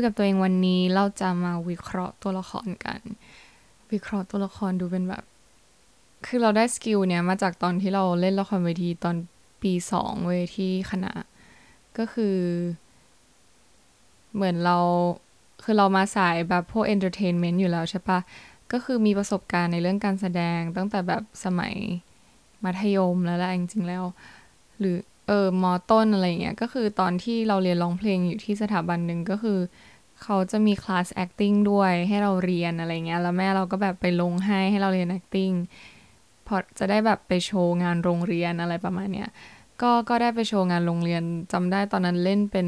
ยกับตัวเองวันนี้เราจะมาวิเคราะห์ตัวละครกัน วิเคราะห์ตัวละครดูเป็นแบบ คือเราได้ skill เนี้ยมาจากตอนที่เราเล่นละครเวทีตอนปีสองเวทีคณะ ก็คือ เหมือนเราคือเรามาสายแบบพวก entertainment อยู่แล้วใช่ปะก็คือมีประสบการณ์ในเรื่องการแสดงตั้งแต่แบบสมัยมัธยมแล้วแหละจริงๆแล้ว หรือเออมอต้นอะไรเงี้ยก็คือตอนที่เราเรียนร้องเพลงอยู่ที่สถาบันหนึ่งก็คือ เขาจะมีคลาส acting ด้วยให้เราเรียนอะไรเงี้ย แล้วแม่เราก็แบบไปลงให้ให้เราเรียน acting พอจะได้แบบไปโชว์งานโรงเรียนอะไรประมาณเนี้ย ก็ก็ได้ไปโชว์งานโรงเรียนจำได้ตอนนั้นเล่นเป็น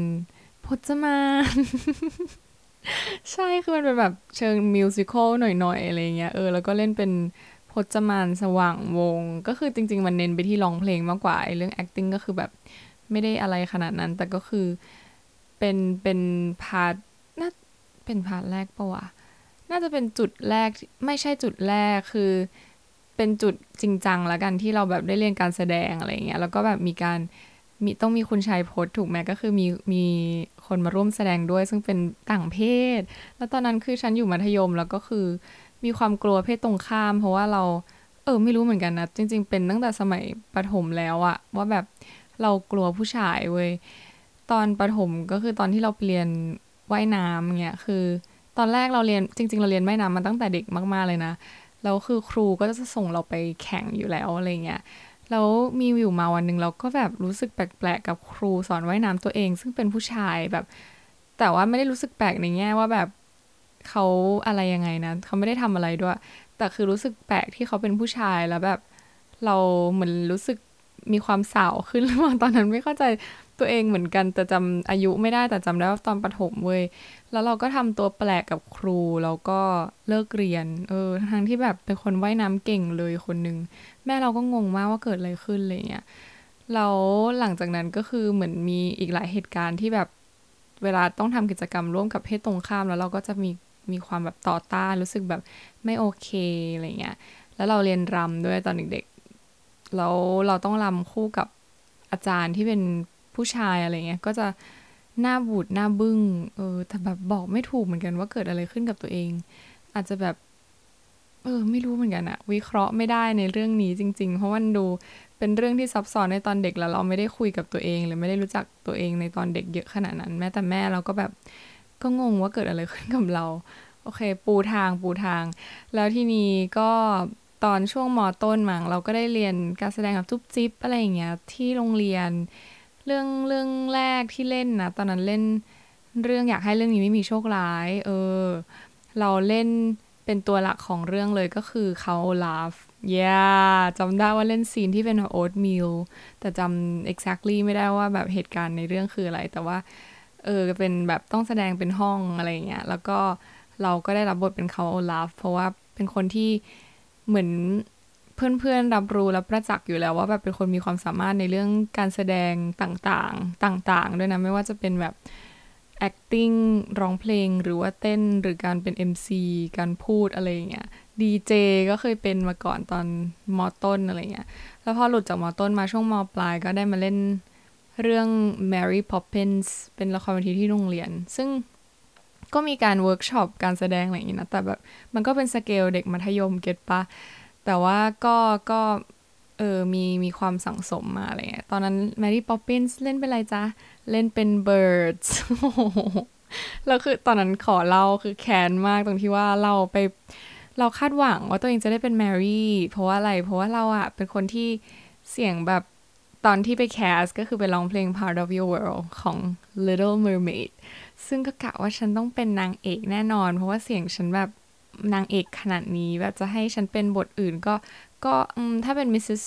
พจมานใช่คือมันเป็นแบบเชิงมิวสิควลหน่อยๆอะไรเงี้ยเออแล้วก็เล่นเป็นพจมานสว่างวงศ์ ก็คือจริง ๆ มันเน้นไปที่ร้องเพลงมากกว่าไอ้เรื่อง acting ก็คือแบบไม่ได้อะไรขนาดนั้น แต่ก็คือเป็นเป็น part เป็น part แรกปะวะน่าจะเป็นจุดแรกไม่ใช่จุดแรกคือเป็นจุดจริงจังแล้วกันที่เราแบบได้เรียนการแสดงอะไรเงี้ยแล้วก็แบบมีการมีต้องมีคุณชายพจน์ถูกไหมก็คือมีมีคนมาร่วมแสดงด้วย ซึ่งเป็นต่างเพศ แล้วตอนนั้นคือฉันอยู่มัธยมแล้วก็คือ มีความกลัวเพศตรงข้าม เพราะว่าเราเออไม่รู้เหมือนกันนะ จริง ๆ เป็นตั้งแต่สมัยประถมแล้วอะว่าแบบเรากลัวผู้ชายเว้ยตอนประถมก็คือตอนที่เราเรียน ว่ายน้ำเงี้ยคือ ตอนแรกเราเรียนจริง ๆ เราเรียนว่ายน้ำมาตั้งแต่เด็กมากๆเลยนะแล้วคือครูก็จะส่งเราไปแข่งอยู่แล้วอะไรเงี้ยแล้วมีอยู่มาวันหนึ่งเราก็แบบรู้สึกแปลกๆกับครูสอนว่ายน้ำตัวเอง ซึ่งเป็นผู้ชายแบบ แต่ว่าไม่ได้รู้สึกแปลกในแง่ว่าแบบเขาอะไรยังไงนะเขาไม่ได้ทำอะไรด้วย แต่คือรู้สึกแปลกที่เขาเป็นผู้ชายแล้วแบบ เราเหมือนรู้สึกมีความสาวขึ้นหรือเปล่าตอนนั้นไม่เข้าใจ ตัวเองเหมือนกันแต่จำอายุไม่ได้แต่จำได้ว่าตอนประถมเว้ยแล้วเราก็ทำตัวแปลกกับครูแล้วก็เลิกเรียน เออ ทั้งที่แบบเป็นคนว่ายน้ำเก่งเลยคนนึงแม่เราก็งงมากว่าเกิดอะไรขึ้นอะไรเงี้ยแล้วหลังจากนั้นก็คือเหมือนมีอีกหลายเหตุการณ์ที่แบบเวลาต้องทำกิจกรรมร่วมกับเพศตรงข้าม แล้วเราก็จะมีมีความแบบต่อต้านรู้สึกแบบไม่โอเคอะไรเงี้ยแล้วเราเรียนรำด้วยตอนเด็กๆแล้วเราต้องรำคู่กับอาจารย์ที่เป็น ผู้ชายอะไรเงี้ยก็จะหน้าบูดหน้าบึง้งเออ แต่แบบบอกไม่ถูกเหมือนกันว่าเกิดอะไรขึ้นกับตัวเอง อาจจะแบบ เออ ไม่รู้เหมือนกันอะวิเคราะห์ไม่ได้ในเรื่องนี้จริง ๆ เพราะมันดูเป็นเรื่องที่ซับซ้อนในตอนเด็กแล้วเราไม่ได้คุยกับตัวเองหรือไม่ได้รู้จักตัวเองในตอนเด็กเยอะขนาดนั้น แม้แต่แม่เราก็แบบก็งงว่าเกิดอะไรขึ้นกับเรา โอเค ปูทางปูทาง แล้วที่นี้ก็ตอนช่วงมอต้นมั้งเราก็ได้เรียนการแสดงกับจุ๊บจิ๊บอะไรอย่างเงี้ยที่โรงเรียน เรื่องเรื่องแรกที่เล่นนะตอนนั้นเล่นเรื่องอยากให้เรื่องนี้ไม่มีโชคร้าย เออ เราเล่นเป็นตัวหลักของเรื่องเลยก็คือเขาลาฟย่จำได้ว่าเล่นซีนที่เป็นโอ๊ตมิลแต่จำ exactly ไม่ได้ว่าแบบเหตุการณ์ในเรื่องคืออะไร แต่ว่า เออเป็นแบบต้องแสดงเป็นห้องอะไรเงี้ย แล้วก็เราก็ได้รับบทเป็นเขาลาฟเพราะว่าเป็นคนที่เหมือน เพื่อนๆรับรู้และประจักษ์อยู่แล้วว่าแบบเป็นคนมีความสามารถในเรื่องการแสดงต่างๆต่างๆ ด้วยนะ ไม่ว่าจะเป็นแบบ acting ร้องเพลงหรือว่าเต้นหรือการเป็น MC การพูดอะไรเงี้ยดีเจก็เคยเป็นมาก่อนตอนมอต้นอะไรเงี้ย แล้วพอหลุดจากมอต้นมาช่วงมอปลายก็ได้มาเล่นเรื่อง Mary Poppins เป็นละครเวทีที่โรงเรียน ซึ่งก็มีการเวิร์กช็อปการแสดงอะไรอย่างนี้นะ แต่แบบมันก็เป็นสเกลเด็กมัธยม get ปะ แต่ว่าก็ก็เออมีมีความสั่งสมมาอะไรเงี้ยตอนนั้น Mary Poppins เล่นเป็นอะไรจ๊ะ เล่นเป็น birds แล้วคือตอนนั้นขอเล่าคือแค้นมากตรงที่ว่าเราไปเราคาดหวังว่าตัวเองจะได้เป็น Mary เพราะว่าอะไร เพราะว่าเราอะเป็นคนที่เสียงแบบตอนที่ไป cast ก็คือไปร้องเพลง Part of Your World ของ Little Mermaid ซึ่งก็กะว่าฉันต้องเป็นนางเอกแน่นอน เพราะว่าเสียงฉันแบบ นางเอกขนาดนี้ แบบจะให้ฉันเป็นบทอื่นก็ก็ถ้าเป็น Mrs.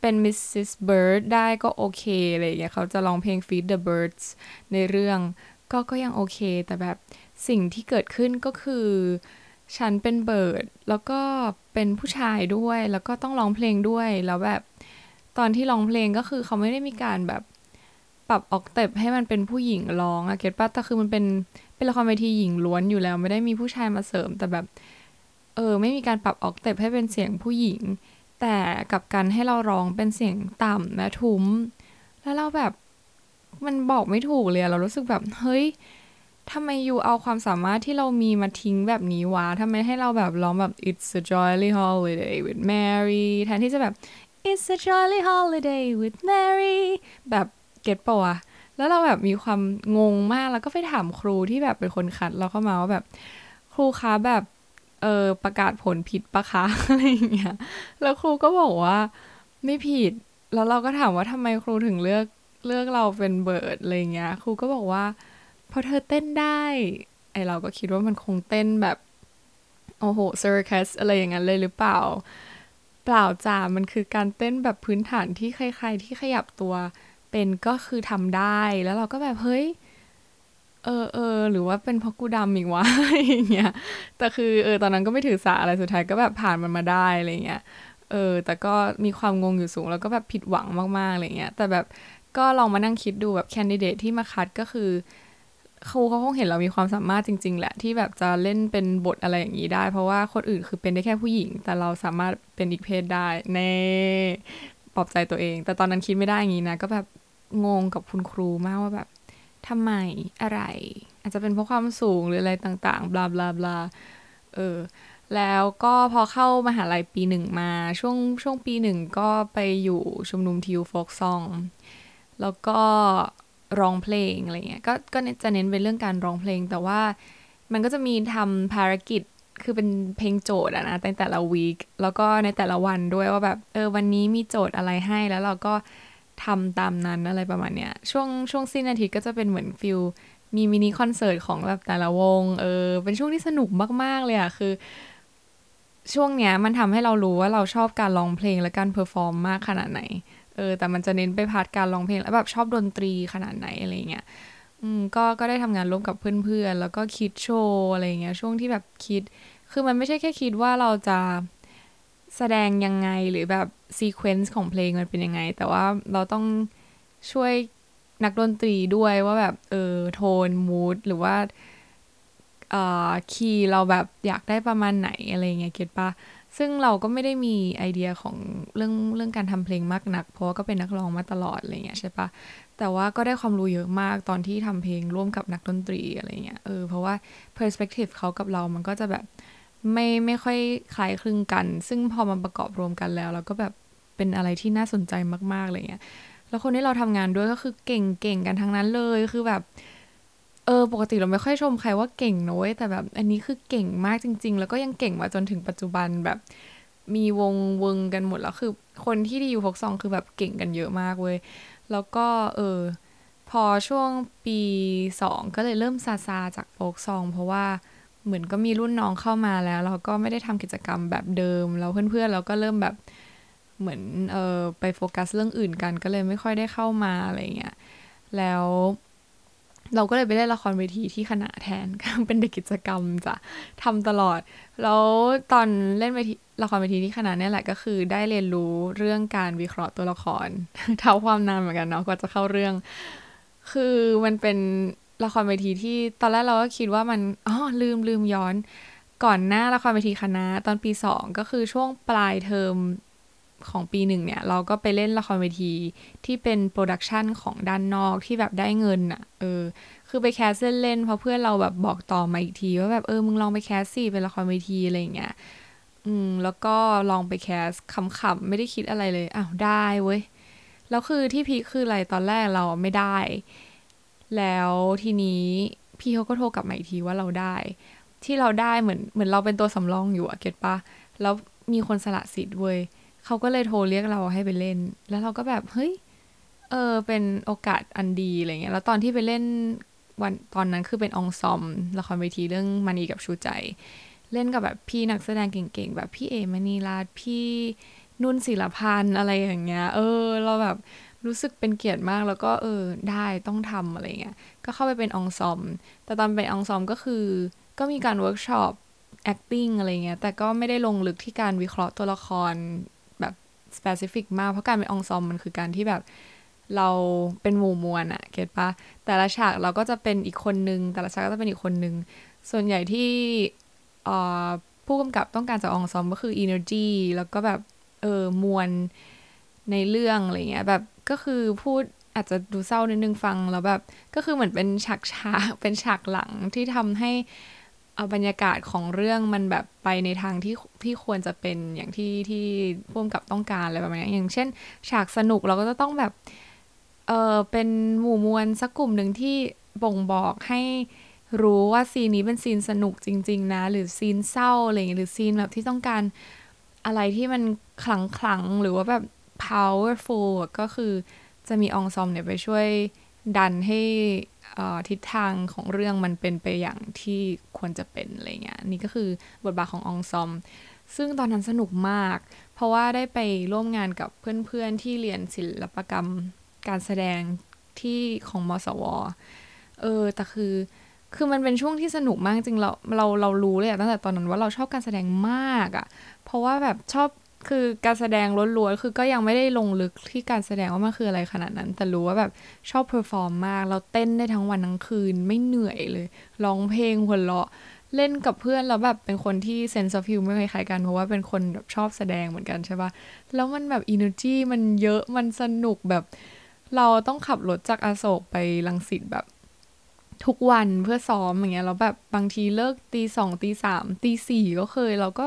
เป็น Mrs. Bird ได้ก็โอเคอะไรอย่างเงี้ยเขาจะร้องเพลง Feed the Birds ในเรื่องก็ก็ยังโอเค แต่แบบสิ่งที่เกิดขึ้นก็คือ ฉันเป็นเบิร์ด แล้วก็เป็นผู้ชายด้วย แล้วก็ต้องร้องเพลงด้วยแล้วแบบตอนที่ร้องเพลงก็คือเขาไม่ได้มีการแบบ ปรับออกเต็บให้มันเป็นผู้หญิงร้องอะเก็ตป้าแต่คือมันเป็นเป็นละครเวทีหญิงล้วนอยู่แล้ว ไม่ได้มีผู้ชายมาเสริม แต่แบบ เออ ไม่มีการปรับออกเต็บให้เป็นเสียงผู้หญิง แต่กับการให้เราร้องเป็นเสียงต่ำและทุ้ม แล้วเราแบบมันบอกไม่ถูกเลยเรารู้สึกแบบเฮ้ยทำไมอยู่เอาความสามารถที่เรามีมาทิ้งแบบนี้วะทำไมให้เราแบบร้องแบบ it's a jolly holiday with Mary แทนที่จะแบบ it's a jolly holiday with Mary แบบ เก็ตปะวะแล้วเราแบบมีความงงมากแล้วก็ไปถามครูที่แบบเป็นคนคัดเราเข้ามาว่าแบบ ครูคะแบบเออประกาศผลผิดปะคะอะไรอย่างเงี้ยแล้วครูก็บอกว่าไม่ผิด แล้วเราก็ถามว่าทำไมครูถึงเลือกเลือกเราเป็นเบิร์ดอะไรเงี้ย ครูก็บอกว่าเพราะเธอเต้นได้ ไอเราก็คิดว่ามันคงเต้นแบบโอ้โหเซอร์คัสอะไรอย่างนั้นเลยหรือเปล่า เปล่าจ้ามันคือการเต้นแบบพื้นฐานที่ใครๆที่ขยับตัว เป็นก็คือทำได้แล้วเราก็แบบเฮ้ยเออเออหรือว่าเป็นเพราะกูดำอีกวะอย่างเงี้ยแต่คือเออตอนนั้นก็ไม่ถือสาอะไรสุดท้ายก็แบบผ่านมันมาได้อะไรเงี้ยเออ แต่ก็มีความงงอยู่สูงแล้วก็แบบผิดหวังมากๆอะไรเงี้ยแต่แบบก็ลองมานั่งคิดดูแบบแคนดิเดตที่มาคัดก็คือครูเขาคงเห็นเรามีความสามารถจริง ๆ แหละที่แบบจะเล่นเป็นบทอะไรอย่างนี้ได้ เพราะว่าคนอื่นคือเป็นได้แค่ผู้หญิง แต่เราสามารถเป็นอีกเพศได้เน่ปลอบใจตัวเอง แต่ตอนนั้นคิดไม่ได้อย่างนี้นะ ก็แบบ งงกับคุณครูมากว่าแบบทำไมอะไร อาจจะเป็นเพราะความสูงหรืออะไรต่างๆ บลาบลาบลาเออแล้วก็พอเข้ามาหาลัยปีหนึ่งมาช่วงช่วงปีหนึ่งก็ไปอยู่ชุมนุมทิวโฟกซอง แล้วก็ร้องเพลงอะไรเงี้ยก็ก็จะเน้นเป็นเรื่องการร้องเพลง แต่ว่ามันก็จะมีทำภารกิจคือเป็นเพลงโจทย์อะนะในแต่ละวีคแล้วก็ในแต่ละวันด้วยว่าแบบเออวันนี้มีโจทย์อะไรให้แล้วเราก็ ทำตามนั้นอะไรประมาณเนี้ยช่วงช่วงสิ้นอาทิตย์ก็จะเป็นเหมือน feel มี mini concert ของแบบแต่ละวงเออเป็นช่วงที่สนุกมาก ๆ เลยอะคือ ช่วงเนี้ยมันทำให้เรารู้ว่าเราชอบการร้องเพลงและการ perform มากขนาดไหนเออแต่มันจะเน้นไป part การร้องเพลงแล้วแบบชอบดนตรีขนาดไหนอะไรเงี้ยอืมก็ก็ได้ทำงานร่วมกับเพื่อนๆแล้วก็คิดโชว์อะไรเงี้ยช่วงที่แบบคิด คือมันไม่ใช่แค่คิดว่าเราจะ แสดงยังไงหรือแบบ sequence ของเพลงมันเป็นยังไง แต่ว่าเราต้องช่วยนักดนตรีด้วยว่าแบบ เออ tone mood หรือว่าเอ่อ key เราแบบอยากได้ประมาณไหนอะไรเงี้ย get ปะซึ่งเราก็ไม่ได้มีไอเดียของเรื่องเรื่องการทำเพลงมากนัก เพราะว่าก็เป็นนักร้องมาตลอดอะไรเงี้ยใช่ปะแต่ว่าก็ได้ความรู้เยอะมากตอนที่ทำเพลงร่วมกับนักดนตรีอะไรเงี้ยเออเพราะว่า perspective เขากับเรามันก็จะแบบ ไม่ไม่ค่อยคล้ายคลึงกัน ซึ่งพอมาประกอบรวมกันแล้วเราก็แบบเป็นอะไรที่น่าสนใจมากๆเลยเงี้ยแล้วคนที่เราทำงานด้วยก็คือเก่งเก่งกันทั้งนั้นเลยคือแบบเออปกติเราไม่ค่อยชมใครว่าเก่งน้อยแต่แบบอันนี้คือเก่งมากจริง ๆ แล้วก็ยังเก่งมาจนถึงปัจจุบันแบบมีวงวงกันหมดแล้วคือ คนที่ดีอยู่ฟกซองคือแบบเก่งกันเยอะมากเว้ยแล้วก็เออพอช่วงปีสองก็เลยเริ่มซาซาจากโฟกซอง เพราะว่า เหมือนก็มีรุ่นน้องเข้ามาแล้ว เราก็ไม่ได้ทำกิจกรรมแบบเดิมแล้วเพื่อนๆเราก็เริ่มแบบเหมือนเออไปโฟกัสเรื่องอื่นกันก็เลยไม่ค่อยได้เข้ามาอะไรเงี้ยแล้วเราก็เลยไปเล่นละครเวทีที่คณะแทนเป็นเด็กกิจกรรมจะทำตลอด แล้วตอนเล่นเวทีละครเวทีที่คณะเนี่ยแหละก็คือได้เรียนรู้เรื่องการวิเคราะห์ตัวละครเท่าความนานเหมือนกันเนาะกว่าจะเข้าเรื่อง คือมันเป็น ละครเวทีที่ตอนแรกเราก็คิดว่ามันอ๋อลืมลืมย้อน ก่อนหน้าละครเวทีคณะตอนปีสองก็คือช่วงปลายเทอมของปีหนึ่งเนี่ย เราก็ไปเล่นละครเวทีที่เป็น production ของด้านนอกที่แบบได้เงินอะ่ะเออ คือไป cast เล่นเพราะเพื่อนเราแบบบอกต่อมาอีกทีว่าแบบเออมึงลองไป cast สิเป็นละครเวทีอะไรอย่างเงี้ยอืมแล้วก็ลองไปแคสขำๆไม่ได้คิดอะไรเลยอ้าวได้เว้ยแล้วคือที่พีคคืออะไรตอนแรกเราไม่ได้ แล้วทีนี้พี่เขาก็โทรกลับมาอีกทีว่าเราได้ ที่เราได้เหมือนเหมือนเราเป็นตัวสำรองอยู่อะเก็ตปะแล้วมีคนสละสิทธิ์เว้ยเขาก็เลยโทรเรียกเราให้ไปเล่น แล้วเราก็แบบเฮ้ยเออเป็นโอกาสอันดีอะไรเงี้ยแล้วตอนที่ไปเล่นวันตอนนั้นคือเป็นองซอมละครเวทีเรื่องมานีกับชูใจ เล่นกับแบบพี่นักแสดงเก่งๆ แบบพี่เอมณีราพี่นุ่นศิรพันธ์อะไรอย่างเงี้ย เออ เราแบบ รู้สึกเป็นเกียรติมากแล้วก็เออได้ต้องทำอะไรเงี้ยก็เข้าไปเป็น ensemble แต่ตอนเป็น ensemble ก็คือ ก็มีการ workshop acting อะไรเงี้ยแต่ก็ไม่ได้ลงลึกที่การวิเคราะห์ตัวละครแบบ specific มาก เพราะการเป็น ensemble มันคือการที่แบบเราเป็นหมู่มวลอะเก็ตปะแต่ละฉากเราก็จะเป็นอีกคนนึง แต่ละฉากก็จะเป็นอีกคนนึง ส่วนใหญ่ที่ผู้กำกับต้องการจากองซอมก็คือ energy แล้วก็แบบเออมวลในเรื่องอะไรเงี้ยแบบ ก็คือพูดอาจจะดูเศร้านิดนึงฟังแล้วแบบ ก็คือเหมือนเป็นฉากฉากเป็นฉากหลังที่ทำให้เอาบรรยากาศของเรื่องมันแบบไปในทางที่ที่ควรจะเป็นอย่างที่ที่พ่วงกับต้องการอะไรแบบนี้อย่างเช่น ฉากสนุกเราก็จะต้องแบบเออเป็นหมู่มวลสักกลุ่มหนึ่งที่บ่งบอกให้รู้ว่าซีนนี้เป็นซีนสนุกจริง ๆ นะ หรือซีนเศร้าอะไรอย่างเงี้ยหรือซีนแบบที่ต้องการอะไรที่มันขลังขลังหรือว่าแบบ powerful ก็คือจะมีองซอมเนี่ยไปช่วยดันให้ทิศทางของเรื่องมันเป็นไปอย่างที่ควรจะเป็นอะไรเงี้ยนี่ก็คือบทบาทของ ensemble ซึ่งตอนนั้นสนุกมาก เพราะว่าได้ไปร่วมงานกับเพื่อนๆที่เรียนศิลปกรรมการแสดงที่ของมสว เออแต่คือคือมันเป็นช่วงที่สนุกมากจริงเราเราเรารู้เลยอะตั้งแต่ตอนนั้นว่าเราชอบการแสดงมากอะเพราะว่าแบบชอบ คือการแสดงล้วนๆคือก็ยังไม่ได้ลงลึกที่การแสดงว่ามันคืออะไรขนาดนั้น แต่รู้ว่าแบบชอบ perform มาก เราเต้นได้ทั้งวันทั้งคืนไม่เหนื่อยเลยร้องเพลงหัวเราะเล่นกับเพื่อนแล้วแบบเป็นคนที่ sense of humor คล้ายกัน เพราะว่าเป็นคนแบบชอบแสดงเหมือนกันใช่ปะแล้วมันแบบ energy มันเยอะมันสนุกแบบ เราต้องขับรถจากอโศกไปรังสิตแบบ ทุกวันเพื่อซ้อมอย่างเงี้ยแล้วแบบบางทีเลิกตีสองตีสามตีสี่ก็เคยเราก็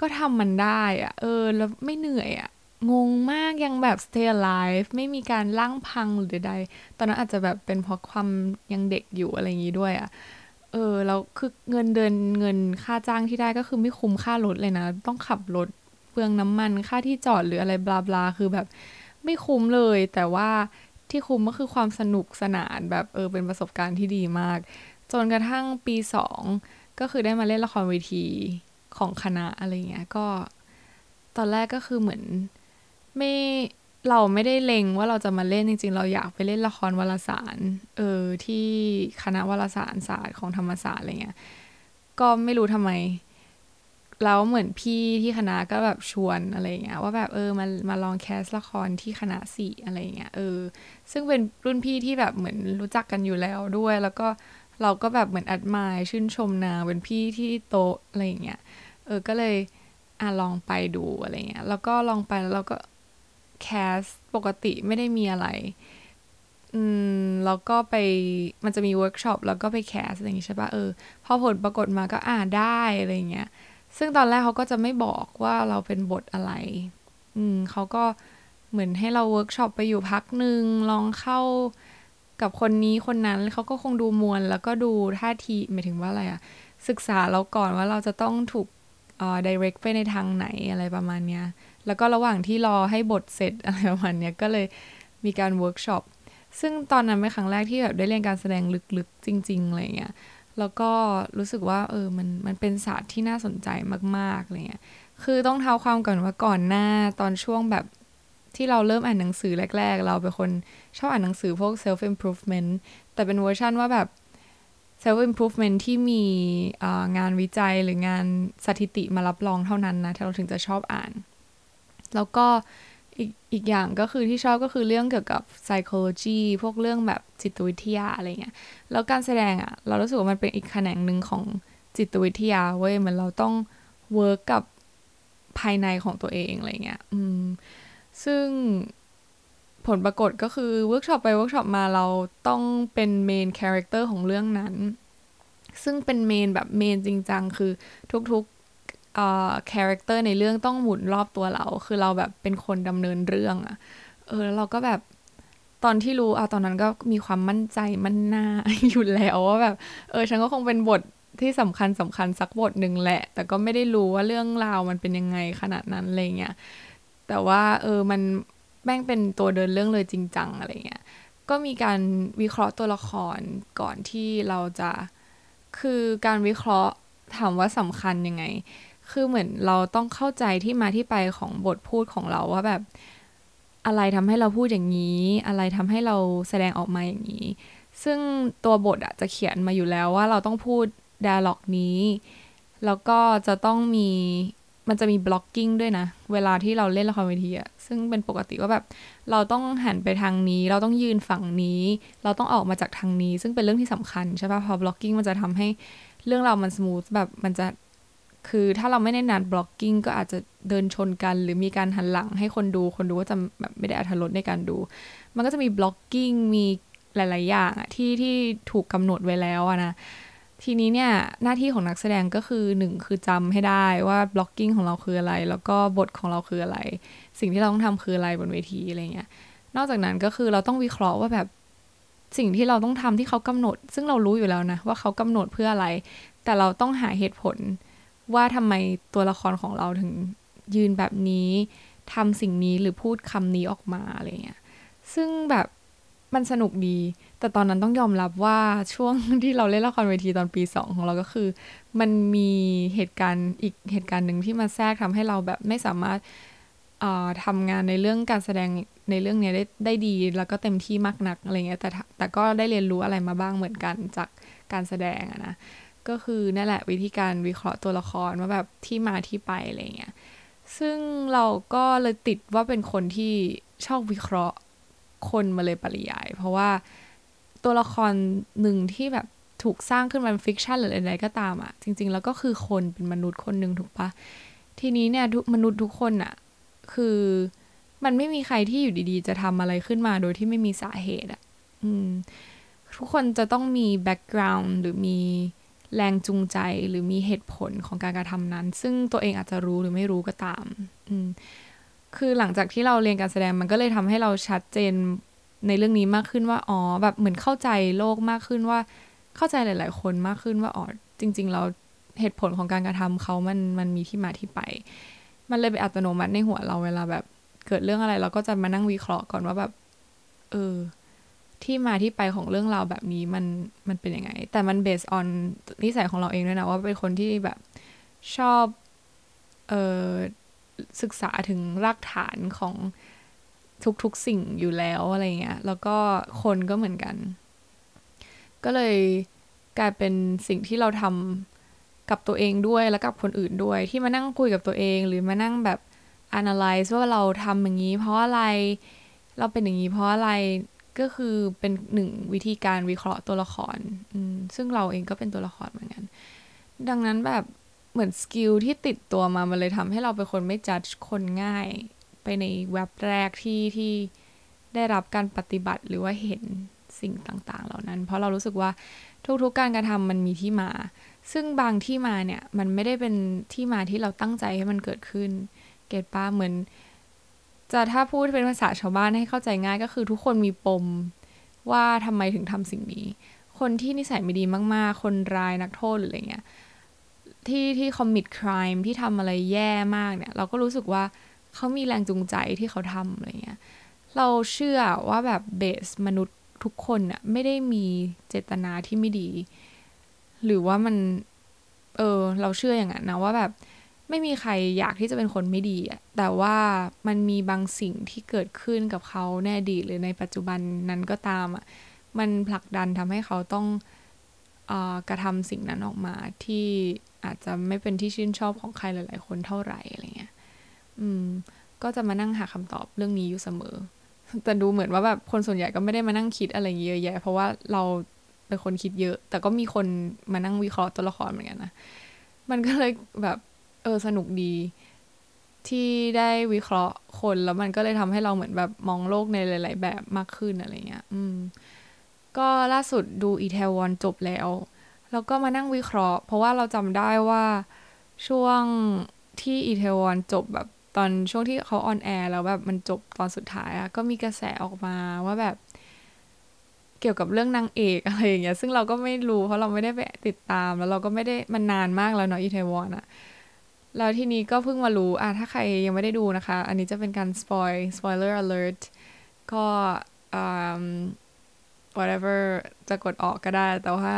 ก็ทำมันได้อะเออ แล้วไม่เหนื่อยอะงงมากยังแบบ stay alive ไม่มีการร่างพังหรือใด ตอนนั้นอาจจะแบบเป็นเพราะความยังเด็กอยู่อะไรอย่างนี้ด้วยอะเออแล้วคือเงินเดือนเงินค่าจ้างที่ได้ก็คือไม่คุ้มค่ารถเลยนะ ต้องขับรถเปลืองน้ำมันค่าที่จอดหรืออะไรบลาบลาคือแบบไม่คุ้มเลย แต่ว่าที่คุ้มก็คือความสนุกสนานแบบเออเป็นประสบการณ์ที่ดีมาก จนกระทั่งปีสองก็คือได้มาเล่นละครเวที ของคณะอะไรเงี้ยก็ตอนแรกก็คือเหมือนไม่เราไม่ได้เล็งว่าเราจะมาเล่นจริง ๆ เราอยากไปเล่นละครวารสารเออที่คณะวารสารศาสตร์ของธรรมศาสตร์อะไรเงี้ยก็ไม่รู้ทำไมแล้วเหมือนพี่ที่คณะก็แบบชวนอะไรเงี้ยว่าแบบเออมามาลองแคสละครที่คณะสี่อะไรเงี้ยเออซึ่งเป็นรุ่นพี่ที่แบบเหมือนรู้จักกันอยู่แล้วด้วย แล้วก็ เราก็แบบเหมือนอัดมายชื่นชมนางเป็นพี่ที่โตอะไรอย่างเงี้ยเออก็เลยอะลองไปดูอะไรเงี้ยแล้วก็ลองไปแล้วเราก็ cast ปกติไม่ได้มีอะไรอืมแล้วก็ไปมันจะมีเวิร์กช็อปแล้วก็ไป cast อะไรอย่างงี้ใช่ปะเออพอผลปรากฏมาก็อ่าได้อะไรเงี้ยซึ่งตอนแรกเขาก็จะไม่บอกว่าเราเป็นบทอะไร อืมเขาก็เหมือนให้เราเวิร์กช็อปไปอยู่พักหนึ่งลองเข้า กับคนนี้คนนั้นเขาก็คงดูมวล แล้วก็ดูท่าทีหมายถึงว่าอะไรอะศึกษาเราก่อนว่าเราจะต้องถูกอ่า direct ไปในทางไหนอะไรประมาณเนี้ยแล้วก็ระหว่างที่รอให้บทเสร็จอะไรประมาณเนี้ยก็เลยมีการเวิร์กช็อปซึ่งตอนนั้นเป็นครั้งแรกที่แบบได้เรียนการแสดงลึกๆ จริงๆอะไรเงี้ยแล้วก็รู้สึกว่าเออมันมันเป็นศาสตร์ที่น่าสนใจมากๆอะไรเงี้ยคือต้องเท้าความก่อนว่าก่อนหน้าตอนช่วงแบบ ที่เราเริ่มอ่านหนังสือแรก ๆ เราเป็นคนชอบอ่านหนังสือพวก self improvement แต่เป็นเวอร์ชันว่าแบบ self improvement ที่มีงานวิจัยหรืองานสถิติมารับรองเท่านั้นนะที่เราถึงจะชอบอ่าน แล้วก็อีกอีกอย่างก็คือที่ชอบก็คือเรื่องเกี่ยวกับ psychology พวกเรื่องแบบจิตวิทยาอะไรเงี้ย แล้วการแสดงอะ่ะ เรารู้สึกว่ามันเป็นอีกแขนงหนึ่งของจิตวิทยาเว้ยเหมือนเราต้อง work กับภายในของตัวเองอะไรเงี้ย อืม ซึ่งผลปรากฏก็คือเวิร์กช็อปไปเวิร์กช็อปมาเราต้องเป็น main character ของเรื่องนั้น ซึ่งเป็น main แบบ main จริงจังคือทุกๆ character ในเรื่องต้องหมุนรอบตัวเรา คือเราแบบเป็นคนดำเนินเรื่องอะเออเราก็แบบตอนที่รู้เอาตอนนั้นก็มีความมั่นใจมั่นหน้าอยู่แล้วว่าแบบ เออฉันก็คงเป็นบทที่สำคัญสำคัญสักบทหนึ่งแหละ แต่ก็ไม่ได้รู้ว่าเรื่องราวมันเป็นยังไงขนาดนั้นอะไรเงี้ย แต่ว่าเออมันแม่งเป็นตัวเดินเรื่องเลยจริงจังอะไรเงี้ยก็มีการวิเคราะห์ตัวละครก่อนที่เราจะคือการวิเคราะห์ถามว่าสำคัญยังไง คือเหมือนเราต้องเข้าใจที่มาที่ไปของบทพูดของเราว่าแบบอะไรทำให้เราพูดอย่างนี้ อะไรทำให้เราแสดงออกมาอย่างนี้ ซึ่งตัวบทอะจะเขียนมาอยู่แล้วว่าเราต้องพูดดาล็อกนี้ แล้วก็จะต้องมี มันจะมี blocking ด้วยนะ เวลาที่เราเล่นละครเวทีอะซึ่งเป็นปกติว่าแบบ เราต้องหันไปทางนี้ เราต้องยืนฝั่งนี้ เราต้องออกมาจากทางนี้ ซึ่งเป็นเรื่องที่สำคัญใช่ปะพอ blocking มันจะทำให้เรื่องเรามัน smooth แบบมันจะคือถ้าเราไม่ได้นัด blocking ก็อาจจะเดินชนกัน หรือมีการหันหลังให้คนดูคนดูก็จะแบบไม่ได้อรรถรสในการดู มันก็จะมี blocking มีหลาย ๆ อย่างอะที่ที่ถูกกำหนดไว้แล้วอะนะ ทีนี้เนี่ยหน้าที่ของนักแสดงก็คือหนึ่งคือจำให้ได้ว่าบล็อกกิ้งของเราคืออะไร แล้วก็บทของเราคืออะไร สิ่งที่เราต้องทำคืออะไรบนเวทีอะไรเงี้ยนอกจากนั้นก็คือเราต้องวิเคราะห์ว่าแบบสิ่งที่เราต้องทำที่เขากำหนด ซึ่งเรารู้อยู่แล้วนะว่าเขากำหนดเพื่ออะไร แต่เราต้องหาเหตุผลว่าทำไมตัวละครของเราถึงยืนแบบนี้ทำสิ่งนี้หรือพูดคำนี้ออกมาอะไรเงี้ยซึ่งแบบ มันสนุกดี แต่ตอนนั้นต้องยอมรับว่าช่วงที่เราเล่นละครเวทีตอนปีสองของเราก็คือ มันมีเหตุการณ์อีกเหตุการณ์หนึ่งที่มาแทรกทำให้เราแบบไม่สามารถทำงานในเรื่องการแสดงในเรื่องนี้ได้ได้ดีแล้วก็เต็มที่มากนักอะไรเงี้ยแต่แต่ก็ได้เรียนรู้อะไรมาบ้างเหมือนกันจากการแสดงอะนะก็คือนั่นแหละวิธีการวิเคราะห์ตัวละครว่าแบบที่มาที่ไปอะไรเงี้ยซึ่งเราก็เลยติดว่าเป็นคนที่ชอบวิเคราะห์ คนมาโดยปริยาย เพราะว่าตัวละครหนึ่งที่แบบถูกสร้างขึ้นมาเป็น fiction หรืออะไรก็ตามอะ่ะ จริง ๆ แล้วก็คือคนเป็นมนุษย์คนหนึ่งถูกปะทีนี้เนี่ยมนุษย์ทุกคนอะ่ะ คือมันไม่มีใครที่อยู่ดีๆ จะทำอะไรขึ้นมาโดยที่ไม่มีสาเหตุอะ่ะอืมทุกคนจะต้องมี background หรือมีแรงจูงใจหรือมีเหตุผลของการกระทำนั้น ซึ่งตัวเองอาจจะรู้หรือไม่รู้ก็ตาม อืม คือหลังจากที่เราเรียนการแสดงมันก็เลยทำให้เราชัดเจนในเรื่องนี้มากขึ้นว่าอ๋อแบบเหมือนเข้าใจโลกมากขึ้นว่าเข้าใจหลาย ๆ คนมากขึ้นว่าอ๋อจริง ๆ เราเหตุผลของการกระทำเขามันมันมีที่มาที่ไป มันเลยไปอัตโนมัติในหัวเราเวลาแบบเกิดเรื่องอะไรเราก็จะมานั่งวิเคราะห์ก่อนว่าแบบเออที่มาที่ไปของเรื่องราวแบบนี้มันมันเป็นยังไง แต่มันเบสออนนิสัยของเราเองด้วยนะว่าเป็นคนที่แบบชอบเออ ศึกษาถึงรากฐานของทุกๆสิ่งอยู่แล้วอะไรเงี้ย แล้วก็คนก็เหมือนกัน ก็เลยกลายเป็นสิ่งที่เราทำกับตัวเองด้วยแล้วกับคนอื่นด้วย ที่มานั่งคุยกับตัวเอง หรือมานั่งแบบ analyze ว่าเราทำอย่างนี้ เพราะอะไรเราเป็นอย่างนี้เพราะอะไรก็คือเป็นหนึ่งวิธีการวิเคราะห์ตัวละครซึ่งเราเองก็เป็นตัวละครเหมือนกัน ดังนั้นแบบ เหมือนสกิลที่ติดตัวมา มันเลยทำให้เราเป็นคนไม่จัดคนง่าย ไปในเว็บแรกที่ที่ได้รับการปฏิบัติหรือว่าเห็นสิ่งต่างๆ เหล่านั้น เพราะเรารู้สึกว่าทุกๆ การกระทำมันมีที่มา ซึ่งบางที่มาเนี่ย มันไม่ได้เป็นที่มาที่เราตั้งใจให้มันเกิดขึ้น เกตป้าเหมือน จะถ้าพูดเป็นภาษาชาวบ้านให้เข้าใจง่ายก็คือทุกคนมีปมว่าทำไมถึงทำสิ่งนี้ คนที่นิสัยไม่ดีมากๆ คนร้ายนักโทษหรืออะไรเงี้ย ที่ที่คอมมิตครามที่ทำอะไรแย่มากเนี่ย เราก็รู้สึกว่าเขามีแรงจูงใจที่เขาทำอะไรเงี้ยเราเชื่อว่าแบบเบสมนุษย์ทุกคนน่ะไม่ได้มีเจตนาที่ไม่ดี หรือว่ามัน เออ เราเชื่ออย่างนั้นนะว่าแบบไม่มีใครอยากที่จะเป็นคนไม่ดีอะแต่ว่ามันมีบางสิ่งที่เกิดขึ้นกับเขาแน่ดีหรือในปัจจุบันนั้นก็ตามอะมันผลักดันทำให้เขาต้องอกระทำสิ่งนั้นออกมาที่ อาจจะไม่เป็นที่ชื่นชอบของใครหลาย ๆ คนเท่าไหร่อะไรเงี้ย อืม ก็จะมานั่งหาคำตอบเรื่องนี้อยู่เสมอ แต่ดูเหมือนว่าแบบคนส่วนใหญ่ก็ไม่ได้มานั่งคิดอะไรเยอะแยะ เพราะว่าเราเป็นคนคิดเยอะ แต่ก็มีคนมานั่งวิเคราะห์ตัวละครเหมือนกันนะ มันก็เลยแบบเออสนุกดีที่ได้วิเคราะห์คนแล้วมันก็เลยทำให้เราเหมือนแบบมองโลกในหลาย ๆ แบบมากขึ้นอะไรเงี้ย อืม ก็ล่าสุดดูอีเทวอนจบแล้ว แล้วก็มานั่งวิเคราะห์ เพราะว่าเราจำได้ว่าช่วงที่อีเทวอนจบแบบตอนช่วงที่เขาออนแอร์แล้วแบบมันจบตอนสุดท้ายอะก็มีกระแสออกมาว่าแบบเกี่ยวกับเรื่องนางเอกอะไรอย่างเงี้ยซึ่งเราก็ไม่รู้เพราะเราไม่ได้ไปติดตาม แล้วเราก็ไม่ได้มันนานมากแล้วเนาะอีเทวอนอะแล้วทีนี้ก็เพิ่งมารู้อะถ้าใครยังไม่ได้ดูนะคะ อันนี้จะเป็นการสปอย spoiler alert ก็ whatever จะกดออกก็ได้ แต่ว่า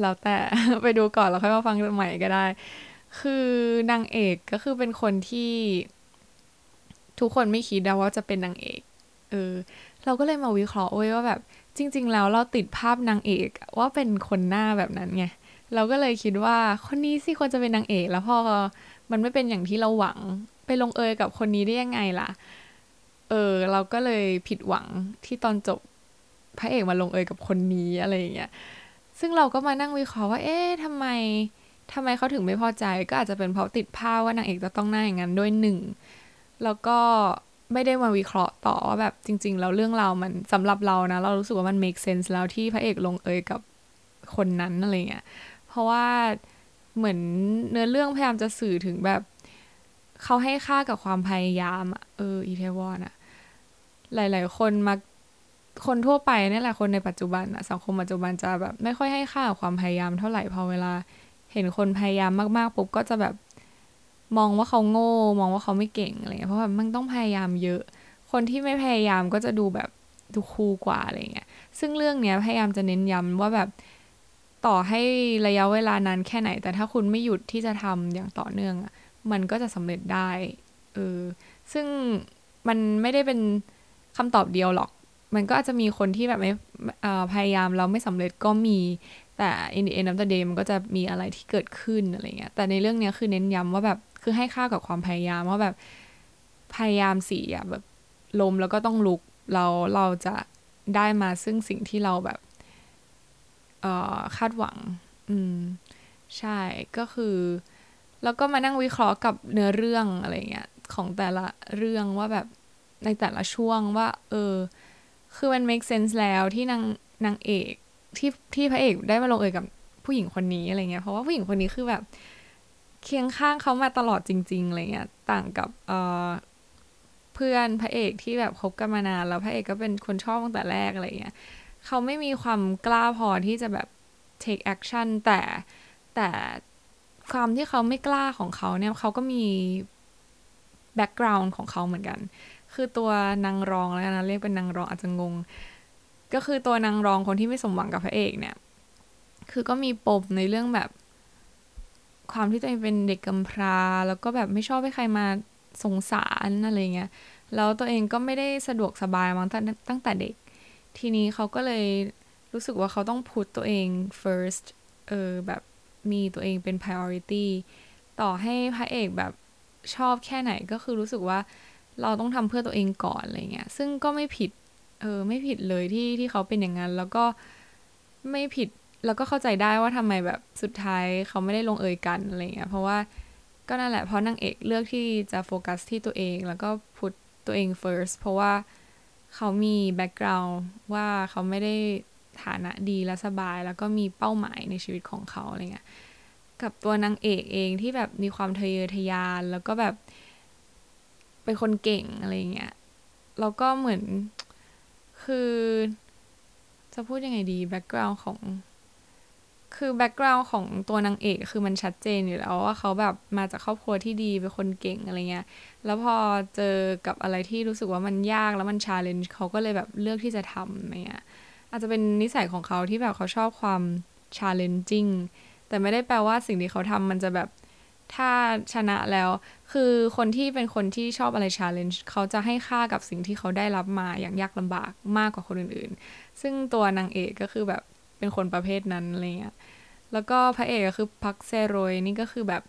แล้วแต่ไปดูก่อนแล้วค่อยมาฟังใหม่ก็ได้ คือนางเอกก็คือเป็นคนที่ ทุกคนไม่คิดว่าจะเป็นนางเอกเออเราก็เลยมาวิเคราะห์ว้ว่าแบบ จริง ๆ แล้วเราติดภาพนางเอกว่าเป็นคนหน้าแบบนั้นไงเราก็เลยคิดว่าคนนี้สิควรจะเป็นนางเอก แล้วพอมันไม่เป็นอย่างที่เราหวัง ไปลงเอยกับคนนี้ได้ยังไงล่ะ เออ เราก็เลยผิดหวังที่ตอนจบพระเอกมาลงเอยกับคนนี้อะไรอย่างเงี้ย ซึ่งเราก็มานั่งวิเคราะห์ว่า เอ๊ะทำไมทำไมเขาถึงไม่พอใจ ก็อาจจะเป็นเพราะติดภาพว่านางเอกจะต้องหน้าอย่างนั้นด้วยหนึ่ง แล้วก็ไม่ได้มาวิเคราะห์ต่อว่าแบบจริง ๆ แล้วเรื่องราวมันสำหรับเรานะ เรารู้สึกว่ามัน make sense แล้วที่พระเอกลงเอยกับคนนั้นอะไรเงี้ย เพราะว่าเหมือนเนื้อเรื่องพยายามจะสื่อถึงแบบเขาให้ค่ากับความพยายามอะเอออีเทวอนอะหลาย ๆ คนมา คนทั่วไปนี่แหละคนในปัจจุบันอะสังคมปัจจุบันจะแบบไม่ค่อยให้ค่ากับความพยายามเท่าไหร่พอเวลา เห็นคนพยายามมากๆปุ๊บก็จะแบบมองว่าเขาโง่ มองว่าเขาไม่เก่งอะไรเงี้ยเพราะแบบมันต้องพยายามเยอะ คนที่ไม่พยายามก็จะดูแบบดูคูลกว่าอะไรเงี้ยซึ่งเรื่องเนี้ยพยายามจะเน้นย้ำว่าแบบต่อให้ระยะเวลานานแค่ไหน แต่ถ้าคุณไม่หยุดที่จะทำอย่างต่อเนื่องอะมันก็จะสำเร็จได้เออซึ่งมันไม่ได้เป็นคำตอบเดียวหรอก มันก็อาจจะมีคนที่แบบไม่พยายามแล้วไม่สำเร็จก็มี แต่ in the end of the day มันก็จะมีอะไรที่เกิดขึ้นอะไรเงี้ย แต่ในเรื่องเนี้ยคือเน้นย้ำว่าแบบคือให้ค่ากับความพยายามว่าแบบพยายามสีอะแบบลมแล้วก็ต้องลุกเราเราจะได้มาซึ่งสิ่งที่เราแบบคาดหวัง อืม ใช่ ก็คือ แล้วก็มานั่งวิเคราะห์กับเนื้อเรื่องอะไรเงี้ยของแต่ละเรื่องว่าแบบในแต่ละช่วงว่า เออ คือมัน make sense แล้วที่นางนางเอกที่ที่พระเอกได้มาลงเอยกับผู้หญิงคนนี้อะไรเงี้ยเพราะว่าผู้หญิงคนนี้คือแบบเคียงข้างเขามาตลอดจริงๆอะไรเงี้ยต่างกับเออเพื่อนพระเอกที่แบบคบกันมานานแล้วพระเอกก็เป็นคนชอบตั้งแต่แรกอะไรเงี้ยเขาไม่มีความกล้าพอที่จะแบบ take action แต่แต่ความที่เขาไม่กล้าของเขาเนี่ยเขาก็มี background ของเขาเหมือนกัน คือตัวนางรองแล้วนะเรียกเป็นนางรองอาจจะงง ก็คือตัวนางรองคนที่ไม่สมหวังกับพระเอกเนี่ย คือก็มีปมในเรื่องแบบ ความที่ตัวเองเป็นเด็กกำพร้า แล้วก็แบบไม่ชอบให้ใครมาสงสารอะไรเงี้ยแล้วตัวเองก็ไม่ได้สะดวกสบายมาตั้งแต่เด็ก ทีนี้เขาก็เลยรู้สึกว่าเขาต้องพุทตัวเอง first เออแบบมีตัวเองเป็น priority ต่อให้พระเอกแบบชอบแค่ไหนก็คือรู้สึกว่า เราต้องทำเพื่อตัวเองก่อนอะไรเงี้ย ซึ่งก็ไม่ผิด เออ ไม่ผิดเลยที่ที่เขาเป็นอย่างนั้น แล้วก็ไม่ผิด แล้วก็เข้าใจได้ว่าทำไมแบบสุดท้ายเขาไม่ได้ลงเอยกันอะไรเงี้ย เพราะว่าก็นั่นแหละ เพราะนางเอกเลือกที่จะโฟกัสที่ตัวเอง แล้วก็ put ตัวเอง first เพราะว่าเขามี background ว่าเขาไม่ได้ฐานะดีและสบาย แล้วก็มีเป้าหมายในชีวิตของเขาอะไรเงี้ย กับตัวนางเอกเองที่แบบมีความทะเยอทะยาน แล้วก็แบบ เป็นคนเก่งอะไรเงี้ยแล้วก็เหมือนคือ จะพูดยังไงดี background ของ คือ background ของตัวนางเอกคือมันชัดเจนอยู่แล้วว่าเขาแบบมาจากครอบครัวที่ดี เป็นคนเก่งอะไรเงี้ย แล้วพอเจอกับอะไรที่รู้สึกว่ามันยากแล้วมัน challenge เขาก็เลยแบบเลือกที่จะทำอะไรเงี้ยอาจจะเป็นนิสัยของเขาที่แบบเขาชอบความ challenging แต่ไม่ได้แปลว่าสิ่งที่เขาทำมันจะแบบ ถ้าชนะแล้ว คือคนที่เป็นคนที่ชอบอะไร challenge เขาจะให้ค่ากับสิ่งที่เขาได้รับมาอย่างยากลำบากมากกว่าคนอื่นๆ ซึ่งตัวนางเอกก็คือแบบเป็นคนประเภทนั้นอะไรเงี้ยแล้วก็พระเอกก็คือพักเซโรยนี่ก็คือแบบ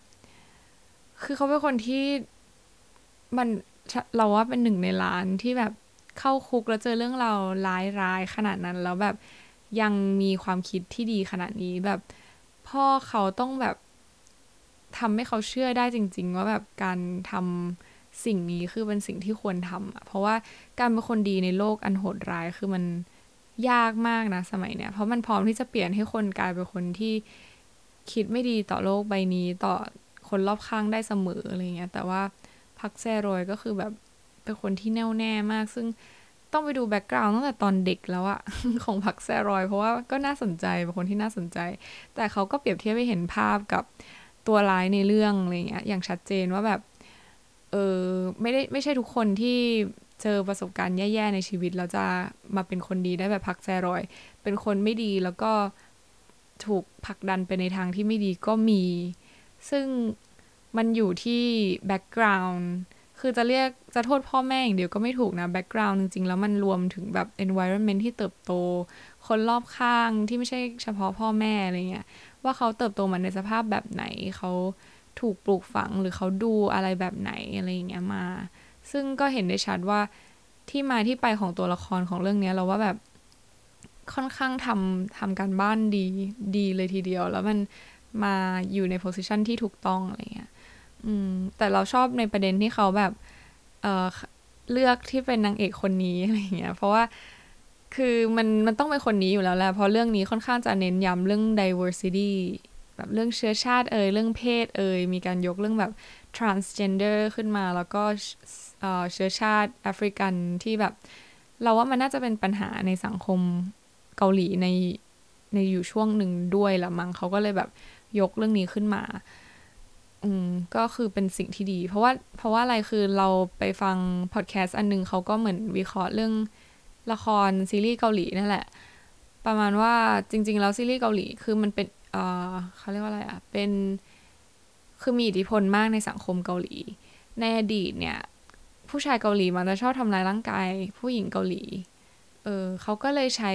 คือเขาเป็นคนที่มันเราว่าเป็นหนึ่งในล้านที่แบบเข้าคุกแล้วเจอเรื่องเราร้ายร้ายขนาดนั้น แล้วแบบยังมีความคิดที่ดีขนาดนี้แบบ พ่อเขาต้องแบบ ทำให้เขาเชื่อได้จริง ๆ ว่าแบบการทำสิ่งนี้คือเป็นสิ่งที่ควรทำเพราะว่าการเป็นคนดีในโลกอันโหดร้ายคือมันยากมากนะสมัยเนี้ยเพราะมันพร้อมที่จะเปลี่ยนให้คนกลายเป็นคนที่คิดไม่ดีต่อโลกใบนี้ต่อคนรอบข้างได้เสมออะไรเงี้ยแต่ว่าพักแซรอยก็คือแบบเป็นคนที่แน่วแน่มาก ซึ่งต้องไปดูแบ็กกราวน์ตั้งแต่ตอนเด็กแล้วอะของพักแซรอย เพราะว่าก็น่าสนใจเป็นคนที่น่าสนใจ แต่เขาก็เปรียบเทียบไปเห็นภาพกับ ตัวร้ายในเรื่องอะไรเงี้ยอย่างชัดเจนว่าแบบเออไม่ได้ไม่ใช่ทุกคนที่เจอประสบการณ์แย่ๆในชีวิตแล้วจะมาเป็นคนดีได้แบบพักแซรอย เป็นคนไม่ดีแล้วก็ถูกผลักดันไปในทางที่ไม่ดีก็มี ซึ่งมันอยู่ที่ background คือจะเรียกจะโทษพ่อแม่อย่างเดียวก็ไม่ถูกนะ background จริงๆ แล้วมันรวมถึงแบบ environment ที่เติบโต คนรอบข้างที่ไม่ใช่เฉพาะพ่อแม่อะไรเงี้ย ว่าเขาเติบโตมาในสภาพแบบไหน เขาถูกปลูกฝังหรือเขาดูอะไรแบบไหนอะไรอย่างเงี้ยมา ซึ่งก็เห็นได้ชัดว่าที่มาที่ไปของตัวละครของเรื่องนี้เราว่าแบบค่อนข้างทำทำการบ้านดีดีเลยทีเดียว แล้วมันมาอยู่ในโพสิชันที่ถูกต้องอะไรเงี้ยอืมแต่เราชอบในประเด็นที่เขาแบบเออเลือกที่เป็นนางเอกคนนี้อะไรเงี้ยเพราะว่า คือมันมันต้องเป็นคนนี้อยู่แล้วแหละเพราะเรื่องนี้ค่อนข้างจะเน้นย้ำเรื่อง diversity แบบเรื่องเชื้อชาติเอ่ยเรื่องเพศเอ่ยมีการยกเรื่องแบบ transgender ขึ้นมาแล้วก็เชื้อชาติแอฟริกันที่แบบ เราว่ามันน่าจะเป็นปัญหาในสังคมเกาหลีในในอยู่ช่วงหนึ่งด้วยละมั้งเขาก็เลยแบบยกเรื่องนี้ขึ้นมา อืมก็คือเป็นสิ่งที่ดี เพราะว่าเพราะว่าอะไรคือเราไปฟังพอดแคสต์อันนึงเขาก็เหมือนวิเคราะห์เรื่อง ละครซีรีส์เกาหลีนั่นแหละ ประมาณว่าจริง ๆ แล้วซีรีส์เกาหลีคือมันเป็นเออเขาเรียกว่าอะไรอะเป็นคือมีอิทธิพลมากในสังคมเกาหลี ในอดีตเนี่ย ผู้ชายเกาหลีมันจะชอบทำลายร่างกาย ผู้หญิงเกาหลี เออเขาก็เลยใช้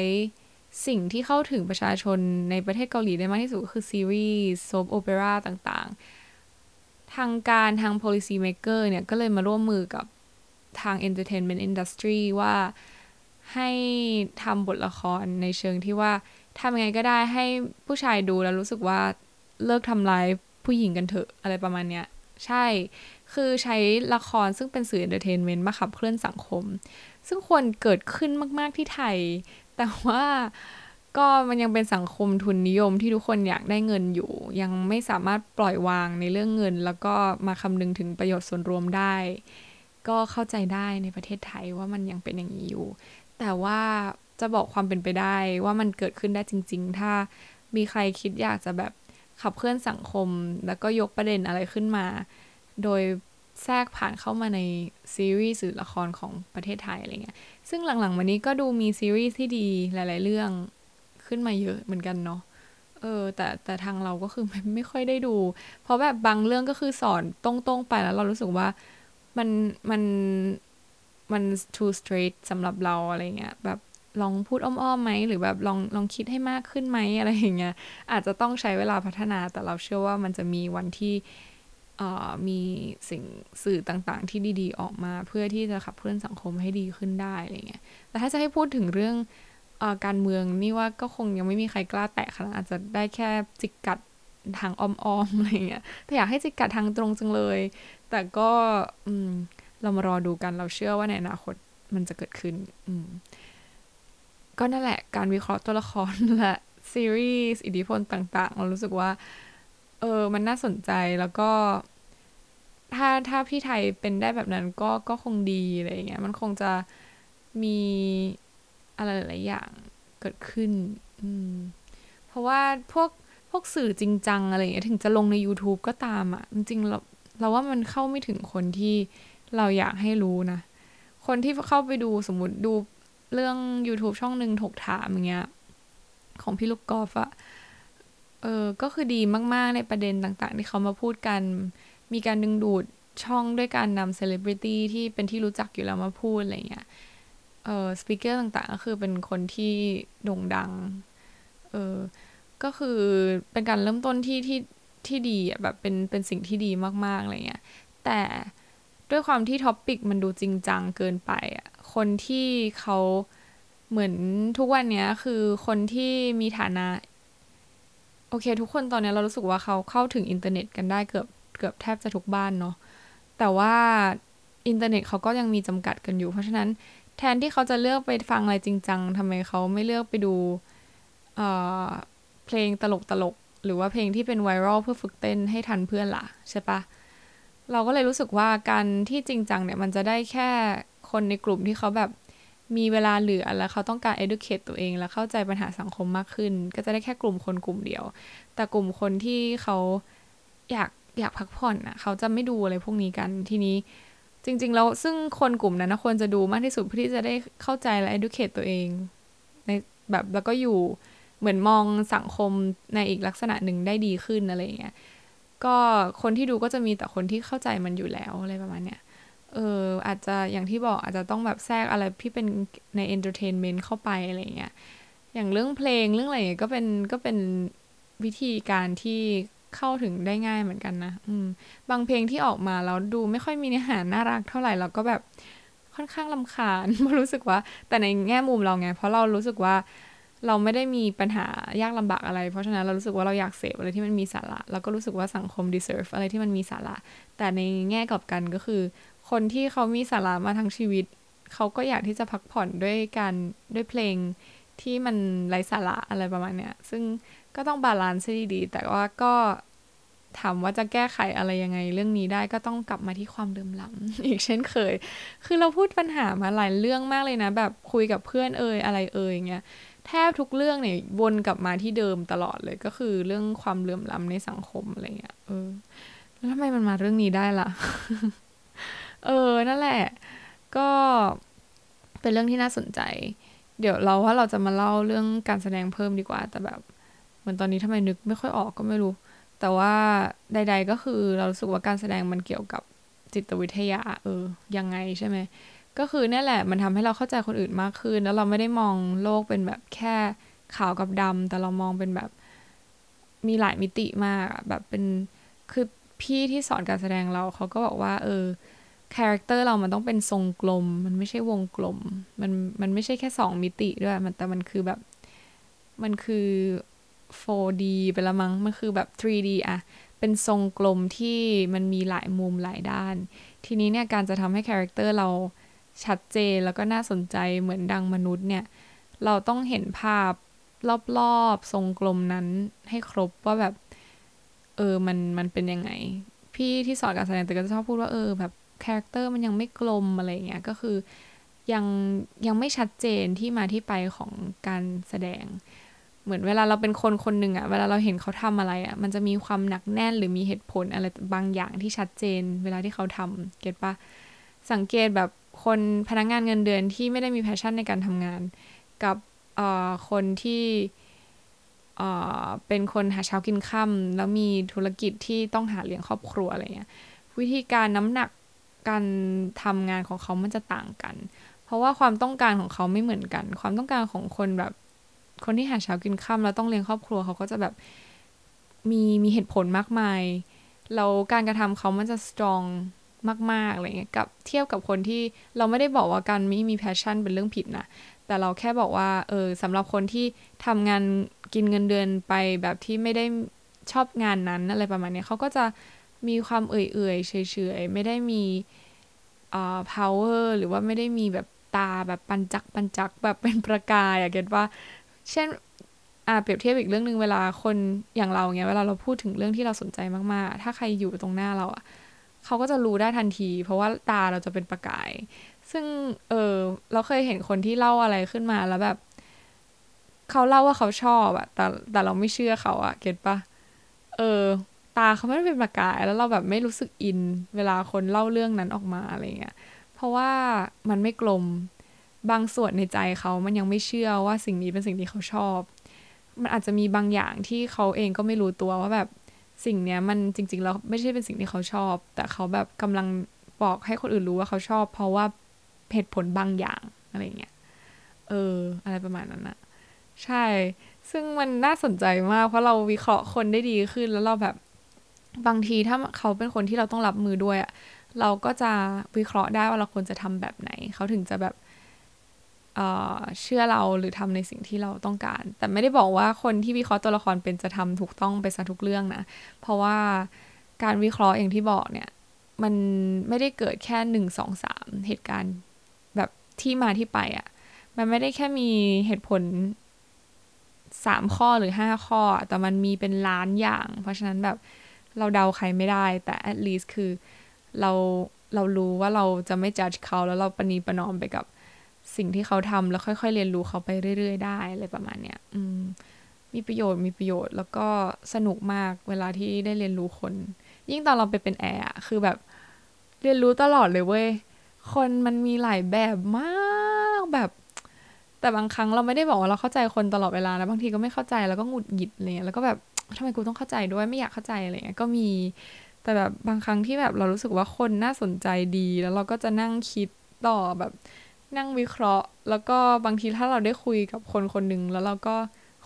สิ่งที่เข้าถึงประชาชนในประเทศเกาหลีได้มากที่สุดก็คือซีรีส์โซฟโอเปร่าต่างๆ ทางการทาง policy maker เนี่ย ก็เลยมาร่วมมือกับทาง entertainment industry ว่า ให้ทำบทละครในเชิงที่ว่าทำยังไงก็ได้ให้ผู้ชายดูแล้วรู้สึกว่าเลิกทำร้ายผู้หญิงกันเถอะอะไรประมาณเนี้ย ใช่ คือใช้ละครซึ่งเป็นสื่อ entertainment มาขับเคลื่อนสังคม ซึ่งควรเกิดขึ้นมากๆที่ไทย แต่ว่าก็มันยังเป็นสังคมทุนนิยมที่ทุกคนอยากได้เงินอยู่ ยังไม่สามารถปล่อยวางในเรื่องเงิน แล้วก็มาคำนึงถึงประโยชน์ส่วนรวมได้ ก็เข้าใจได้ในประเทศไทยว่ามันยังเป็นอย่างนี้อยู่ แต่ว่าจะบอกความเป็นไปได้ว่ามันเกิดขึ้นได้จริง ๆ ถ้ามีใครคิดอยากจะแบบขับเคลื่อนสังคม แล้วก็ยกประเด็นอะไรขึ้นมา โดยแทรกผ่านเข้ามาในซีรีส์หรือละครของประเทศไทยอะไรเงี้ย ซึ่งหลังๆวันนี้ก็ดูมีซีรีส์ที่ดีหลายๆเรื่องขึ้นมาเยอะเหมือนกันเนาะ เออ แต่แต่ทางเราก็คือไม่ไม่ค่อยได้ดู เพราะแบบบางเรื่องก็คือสอนตรงๆไปแล้วเรารู้สึกว่ามันมัน มัน too straight สำหรับเราอะไรเงี้ยแบบลองพูดอ้อมๆไหมหรือแบบลองลองคิดให้มากขึ้นไหมอะไรอย่างเงี้ยอาจจะต้องใช้เวลาพัฒนาแต่เราเชื่อว่ามันจะมีวันที่มีสิ่งสื่อต่างๆ ที่ดีๆ ออกมา เพื่อที่จะขับเคลื่อนสังคมให้ดีขึ้นได้อะไรเงี้ยแต่ถ้าจะให้พูดถึงเรื่องอการเมืองนี่ว่าก็คงยังไม่มีใครกล้าแตะขนาดอาจจะได้แค่จิกกัดทางอ้อมๆอะไรเงี้ยแต่อยากให้จิกกัดทางตรงจังเลย แต่ก็อืม เรามารอดูกันเราเชื่อว่าในอนาคตมันจะเกิดขึ้น อืมก็นั่นแหละการวิเคราะห์ตัวละครและซีรีส์อิทธิพลต่างๆ เรารู้สึกว่า เออ มันน่าสนใจแล้วก็ ถ้าถ้าพี่ไทยเป็นได้แบบนั้นก็ก็คงดีอะไรเงี้ย มันคงจะมีอะไรหลายอย่างเกิดขึ้น อืม เพราะว่าพวกพวกสื่อจริงจังอะไรเงี้ยถึงจะลงใน YouTube ก็ตามอะ่ะ จริงๆเราเราว่ามันเข้าไม่ถึงคนที่ เราอยากให้รู้นะ คนที่เข้าไปดูสมมติดูเรื่อง YouTube ช่องหนึ่งถกถามอย่างเงี้ย ของพี่ลูกกอล์ฟอะเออ ก็คือดีมาก ๆ ในประเด็นต่างๆ ที่เขามาพูดกัน มีการดึงดูดช่องด้วยการนำเซเลบริตี้ที่เป็นที่รู้จักอยู่แล้วมาพูดอะไรเงี้ย เออ speaker ต่างๆ ก็คือเป็นคนที่โด่งดัง เออ ก็คือเป็นการเริ่มต้นที่ที่ที่ดีอะแบบเป็นเป็นสิ่งที่ดีมากๆอะไรเงี้ย แต่ ด้วยความที่ topic มันดูจริงจังเกินไปอะคนที่เขาเหมือนทุกวันนี้คือคนที่มีฐานะ โอเค ทุกคนตอนนี้เรารู้สึกว่าเขาเข้าถึงอินเทอร์เน็ตกันได้เกือบเกือบแทบจะทุกบ้านเนาะแต่ว่าอินเทอร์เน็ตเขาก็ยังมีจำกัดกันอยู่ เพราะฉะนั้นแทนที่เขาจะเลือกไปฟังอะไรจริงจังทำไมเขาไม่เลือกไปดูเเพลงตลกตลกหรือว่าเพลงที่เป็นไวรัลเพื่อฝึกเต้นให้ทันเพื่อนล่ะใช่ปะ เราก็เลยรู้สึกว่าการที่จริงจังเนี่ยมันจะได้แค่คนในกลุ่มที่เขาแบบมีเวลาเหลือแล้วเขาต้องการ educate ตัวเอง แล้วเข้าใจปัญหาสังคมมากขึ้น ก็จะได้แค่กลุ่มคนกลุ่มเดียว แต่กลุ่มคนที่เขาอยากอยากพักผ่อนอะเขาจะไม่ดูอะไรพวกนี้กันทีนี้จริง ๆ แล้วซึ่งคนกลุ่มนั้นนะควรจะดูมากที่สุดเพื่อที่จะได้เข้าใจและ educate ตัวเองในแบบแล้วก็อยู่เหมือนมองสังคมในอีกลักษณะหนึ่งได้ดีขึ้นอะไรอย่างเงี้ย ก็คนที่ดูก็จะมีแต่คนที่เข้าใจมันอยู่แล้วอะไรประมาณเนี้ยเอออาจจะอย่างที่บอกอาจจะต้องแบบแทรกอะไรที่เป็นใน entertainment เข้าไปอะไรเงี้ยอย่างเรื่องเพลงเรื่องอะไรก็เป็นก็เป็นวิธีการที่เข้าถึงได้ง่ายเหมือนกันนะอืมบางเพลงที่ออกมาแล้วดูไม่ค่อยมีเนื้อหาน่ารักเท่าไหร่เราก็แบบค่อนข้างลำคาญรู้สึกว่า แต่ในแง่มุมเราไง เพราะเรารู้สึกว่า เราไม่ได้มีปัญหายากลำบากอะไร เพราะฉะนั้นเรารู้สึกว่าเราอยากเสพอะไรที่มันมีสาระ แล้วก็รู้สึกว่าสังคม deserve อะไรที่มันมีสาระ แต่ในแง่กลับกันก็คือ คนที่เขามีสาระมาทั้งชีวิต เขาก็อยากที่จะพักผ่อนด้วยการด้วยเพลงที่มันไร้สาระอะไรประมาณเนี้ย ซึ่งก็ต้อง balance ให้ดีๆแต่ว่าก็ถามว่าจะแก้ไขอะไรยังไงเรื่องนี้ได้ก็ต้องกลับมาที่ความเหลื่อมล้ำอีกเช่นเคย คือเราพูดปัญหามาหลายเรื่องมากเลยนะ แบบคุยกับเพื่อนเอ่ยอะไรเอ่ยเงี้ย แทบทุกเรื่องเนี่ยวนกลับมาที่เดิมตลอดเลยก็คือเรื่องความเหลื่อมล้ำในสังคมอะไรเงี้ยเออแล้วทำไมมันมาเรื่องนี้ได้ล่ะ เออ นั่นแหละ ก็เป็นเรื่องที่น่าสนใจ เดี๋ยวเราว่าเราจะมาเล่าเรื่องการแสดงเพิ่มดีกว่า แต่แบบเหมือนตอนนี้ทำไมนึกไม่ค่อยออกก็ไม่รู้ แต่ว่าใด ๆ ก็คือเราสึกว่าการแสดงมันเกี่ยวกับจิตวิทยา เออ ยังไงใช่ไหม ก็คือเนี่ยแหละมันทำให้เราเข้าใจคนอื่นมากขึ้น แล้วเราไม่ได้มองโลกเป็นแบบแค่ขาวกับดำแต่เรามองเป็นแบบมีหลายมิติมากแบบเป็นคือพี่ที่สอนการแสดงเราเขาก็บอกว่า เออ character เรามันต้องเป็นทรงกลม มันไม่ใช่วงกลม มันมันไม่ใช่แค่สองมิติด้วยมันแต่มันคือแบบมันคือ 4D ไปละมั้งมันคือแบบ 3D อะเป็นทรงกลมที่มันมีหลายมุมหลายด้าน ทีนี้เนี่ยการจะทำให้ character เรา ชัดเจนแล้วก็น่าสนใจเหมือนดังมนุษย์เนี่ย เราต้องเห็นภาพรอบๆทรงกลมนั้นให้ครบว่าแบบ เออมันมันเป็นยังไง พี่ที่สอนการแสดงแต่ก็จะชอบพูดว่าเออแบบ character มันยังไม่กลมอะไรเงี้ยก็คือยังยังไม่ชัดเจนที่มาที่ไปของการแสดง เหมือนเวลาเราเป็นคนคนหนึ่งอะเวลาเราเห็นเขาทำอะไรอะมันจะมีความหนักแน่นหรือมีเหตุผลอะไรบางอย่างที่ชัดเจน เวลาที่เขาทำ get ปะสังเกตแบบ คนพนักงานเงินเดือนที่ไม่ได้มี passion ในการทำงาน กับคนที่เป็นคนหาเช้ากินค่ำแล้วมีธุรกิจที่ต้องหาเลี้ยงครอบครัวอะไรเงี้ยวิธีการน้ำหนักการทำงานของเขามันจะต่างกัน เพราะว่าความต้องการของเขาไม่เหมือนกัน ความต้องการของคนแบบ คนที่หาเช้ากินค่ำแล้วต้องเลี้ยงครอบครัวเขาก็จะแบบมีมีเหตุผลมากมายแล้วการกระทำเขามันจะสตรอง มากๆอะไรเงี้ยกับเทียบกับคนที่เราไม่ได้บอกว่าการไม่มี passion เป็นเรื่องผิดนะ แต่เราแค่บอกว่าเออสำหรับคนที่ทำงานกินเงินเดือนไปแบบที่ไม่ได้ชอบงานนั้นอะไรประมาณนี้เขาก็จะมีความเอื่อยๆเฉยๆไม่ได้มีอ่า power หรือว่าไม่ได้มีแบบตาแบบปันจักปันจักแบบเป็นประกายอะ get ปะ เช่นอ่าเปรียบเทียบอีกเรื่องหนึ่งเวลาคนอย่างเราเงี้ยเวลาเราพูดถึงเรื่องที่เราสนใจมากๆ ถ้าใครอยู่ตรงหน้าเราอะ เขาก็จะรู้ได้ทันที เพราะว่าตาเราจะเป็นประกาย ซึ่งเออเราเคยเห็นคนที่เล่าอะไรขึ้นมาแล้วแบบ เขาเล่าว่าเขาชอบอะแต่แต่เราไม่เชื่อเขาอะเก็ตปะเออ ตาเขาไม่ได้เป็นประกาย แล้วเราแบบไม่รู้สึกอิน เวลาคนเล่าเรื่องนั้นออกมาอะไรเงี้ยเพราะว่ามันไม่กลมบางส่วนในใจเขามันยังไม่เชื่อว่าสิ่งนี้เป็นสิ่งที่เขาชอบ มันอาจจะมีบางอย่างที่เขาเองก็ไม่รู้ตัวว่าแบบ สิ่งเนี้ยมันจริงๆแล้วไม่ใช่เป็นสิ่งที่เขาชอบ แต่เขาแบบกำลังบอกให้คนอื่นรู้ว่าเขาชอบ เพราะว่าเหตุผลบางอย่างอะไรเงี้ยเออ อะไรประมาณนั้นอะใช่ ซึ่งมันน่าสนใจมาก เพราะเราวิเคราะห์คนได้ดีขึ้นแล้วเราแบบบางทีถ้าเขาเป็นคนที่เราต้องรับมือด้วยอะเราก็จะวิเคราะห์ได้ว่าเราควรจะทำแบบไหน เขาถึงจะแบบ เชื่อเราหรือทำในสิ่งที่เราต้องการ แต่ไม่ได้บอกว่าคนที่วิเคราะห์ตัวละครเป็นจะทำถูกต้องไปซะทุกเรื่องนะ เพราะว่าการวิเคราะห์อย่างที่บอกเนี่ย มันไม่ได้เกิดแค่หนึ่งสองสามเหตุการณ์แบบที่มาที่ไปอะ่ะ มันไม่ได้แค่มีเหตุผลสามข้อหรือห้าข้อ แต่มันมีเป็นล้านอย่าง เพราะฉะนั้นแบบเราเดาใครไม่ได้ แต่ at least คือเราเรารู้ว่าเราจะไม่ judge เขาแล้วเราปณีประนอมไปกับ สิ่งที่เขาทำแล้วค่อย ๆ เรียนรู้เขาไปเรื่อย ๆ ได้อะไรประมาณเนี้ยอืมมีประโยชน์มีประโยชน์ แล้วก็สนุกมากเวลาที่ได้เรียนรู้คน ยิ่งตอนเราไปเป็นแอร์คือแบบเรียนรู้ตลอดเลยเว้ยคนมันมีหลายแบบมากแบบ แต่บางครั้งเราไม่ได้บอกว่าเราเข้าใจคนตลอดเวลานะบางทีก็ไม่เข้าใจแล้วก็หงุดหงิดเงี้ยแล้วก็แบบทำไมกูต้องเข้าใจด้วยไม่อยากเข้าใจอะไรเงี้ยก็มี แต่แบบบางครั้งที่แบบเรารู้สึกว่าคนน่าสนใจดี แล้วเราก็จะนั่งคิดต่อแบบ นั่งวิเคราะห์ แล้วก็บางทีถ้าเราได้คุยกับคนคนหนึ่งแล้วเราก็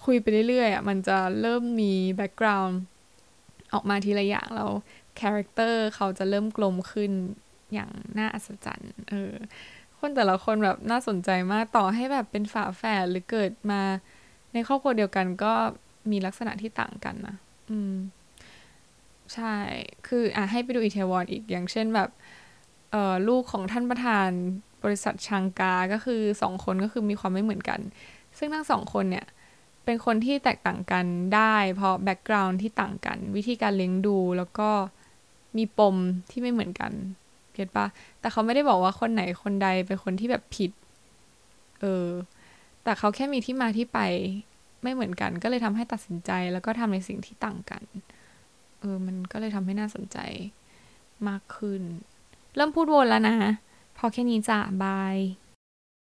คุยไปเรื่อยๆอะมันจะเริ่มมี background ออกมาทีละอย่างแล้ว character เขาจะเริ่มกลมขึ้นอย่างน่าอัศจรรย์เออคนแต่ละคนแบบน่าสนใจมากต่อให้แบบเป็นฝาแฝดหรือเกิดมาในครอบครัวเดียวกันก็มีลักษณะที่ต่างกันนะอืมใช่ คืออะให้ไปดูอิแทวอนอีกอย่างเช่นแบบเอ่อลูกของท่านประธาน บริษัทชังกา ก็คือสองคนก็คือมีความไม่เหมือนกัน ซึ่งทั้งสองคนเนี่ย เป็นคนที่แตกต่างกันได้ เพราะแบ็กกราวน์ที่ต่างกัน วิธีการเลี้ยงดูแล้วก็มีปมที่ไม่เหมือนกันเก็ตปะแต่เขาไม่ได้บอกว่าคนไหนคนใดเป็นคนที่แบบผิด เออ แต่เขาแค่มีที่มาที่ไปไม่เหมือนกัน ก็เลยทำให้ตัดสินใจแล้วก็ทำในสิ่งที่ต่างกัน เออ มันก็เลยทำให้น่าสนใจมากขึ้น เริ่มพูดวนแล้วนะ พอแค่นี้จ้ะบาย